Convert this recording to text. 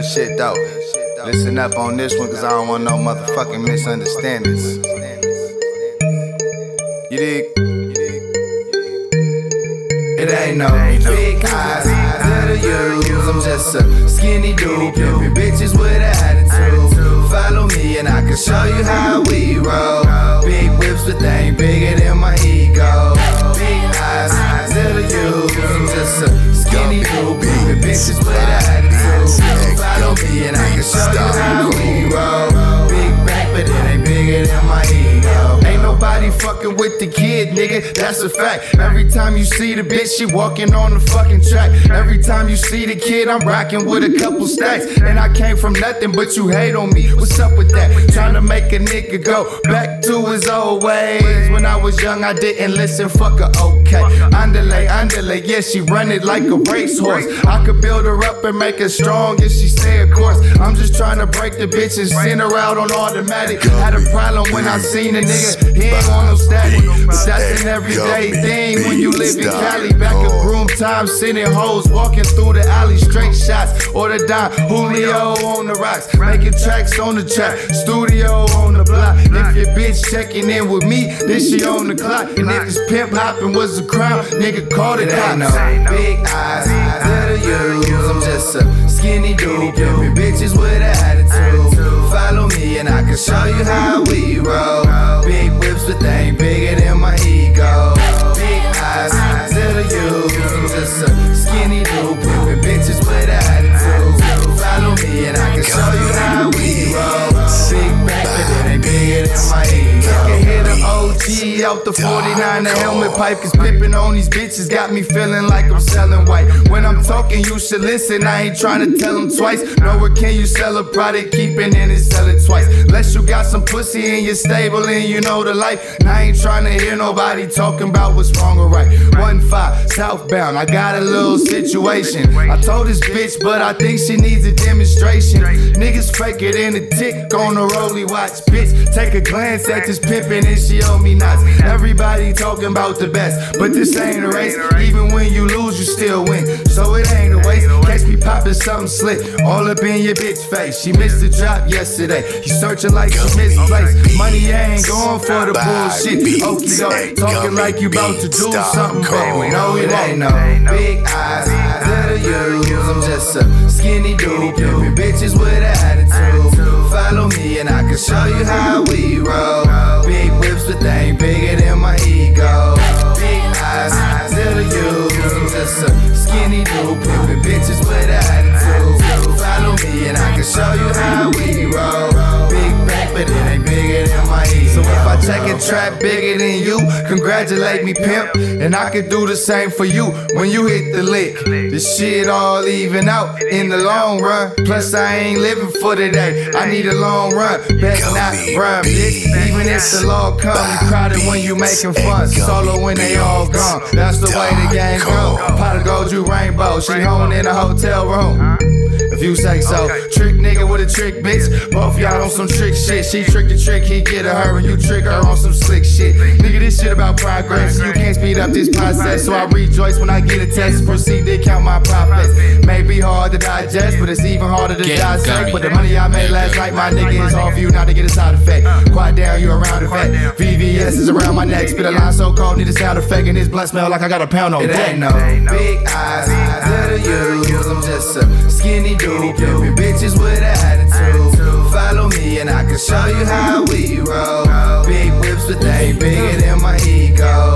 Real shit though. Listen up on this one, cause I don't want no motherfucking misunderstandings. You dig? It ain't no big eyes that are use. I'm just a skinny dude, pimping bitches with an attitude. Follow me and I can show you how we roll. Big whips, with they fucking with the kid, nigga. That's a fact. Every time you see the bitch, she walking on the fucking track. Every time you see the kid, I'm rocking with a couple stacks. And I came from nothing, but you hate on me. What's up with that? Trying to make a nigga go back to his old ways. When I was young, I didn't listen. Fuck her, okay. Underlay, underlay, yeah, she run it like a racehorse. I could build her up and make her strong if she say of course. I'm just trying to break the bitch and send her out on automatic. Had a problem when I seen a nigga, he ain't on no static. But that's an everyday thing when you live in Cali. Back in room time, sitting hoes, walking through the alley, straight shots. Or the dime, Julio on the rocks, making tracks on the track, studio on the block. If your bitch checking in with me, then she on the clock. And if this pimp hopping was a crime, nigga called it out. No big eyes are use. I'm just a skinny dude, pimping bitches with an attitude. Follow me and I can show you how Out the 49, the helmet pipe, cause pippin' on these bitches got me feeling like I'm selling white. When I'm talking, you should listen, I ain't trying to tell them twice. Nowhere can you sell a product, keep it in and sell it twice. Unless you got some pussy in your stable and you know the life. And I ain't trying to hear nobody talking about what's wrong or right. One five, southbound, I got a little situation. I told this bitch, but I think she needs a demonstration. Niggas fake it in a tick on the rolly watch. Bitch, take a glance at this pimpin' and she owe me knots. Everybody talking about the best, but this ain't a race. Even when you lose, you still win. So it ain't a waste. Catch me popping something slick, all up in your bitch face. She missed the drop yesterday. You searching like she misplaced. Money ain't going for the bullshit. Okie doke, talking like you about to do something, baby. No, it ain't no big eyes that are use. I'm just a skinny dude, pimpin' bitches with an attitude. Follow me and I can show you how we roll. Trap bigger than you, congratulate me, pimp. And I could do the same for you when you hit the lick. This shit all even out in the long run. Plus, I ain't living for today. I need a long run. Best not run, bitch. Even if the law come, you crowded when you making fun. Solo when they all gone. That's the way the game go. Pot of gold, you rainbow. She home in a hotel room. You say so, trick nigga with a trick bitch. Both y'all on some trick shit. She trick the trick, he get to her, and you trick her on some slick shit. Nigga, this shit about progress. You can't speed up this process, so I rejoice when I get a text. Proceed to count my profits. May hard to digest, but it's even harder to dissect. But the money I made last night, my nigga, is all for you not to get a side effect. Quiet down, you around effect. VVS is around my neck. Spit a line so cold, need a sound effect, and this blunt smell like I got a pound on it. Ain't no big eyes that are use. I'm just a skinny dude, pimpin' bitches with an attitude. Follow me and I can show you how we roll. Big whips, but they ain't bigger than my ego.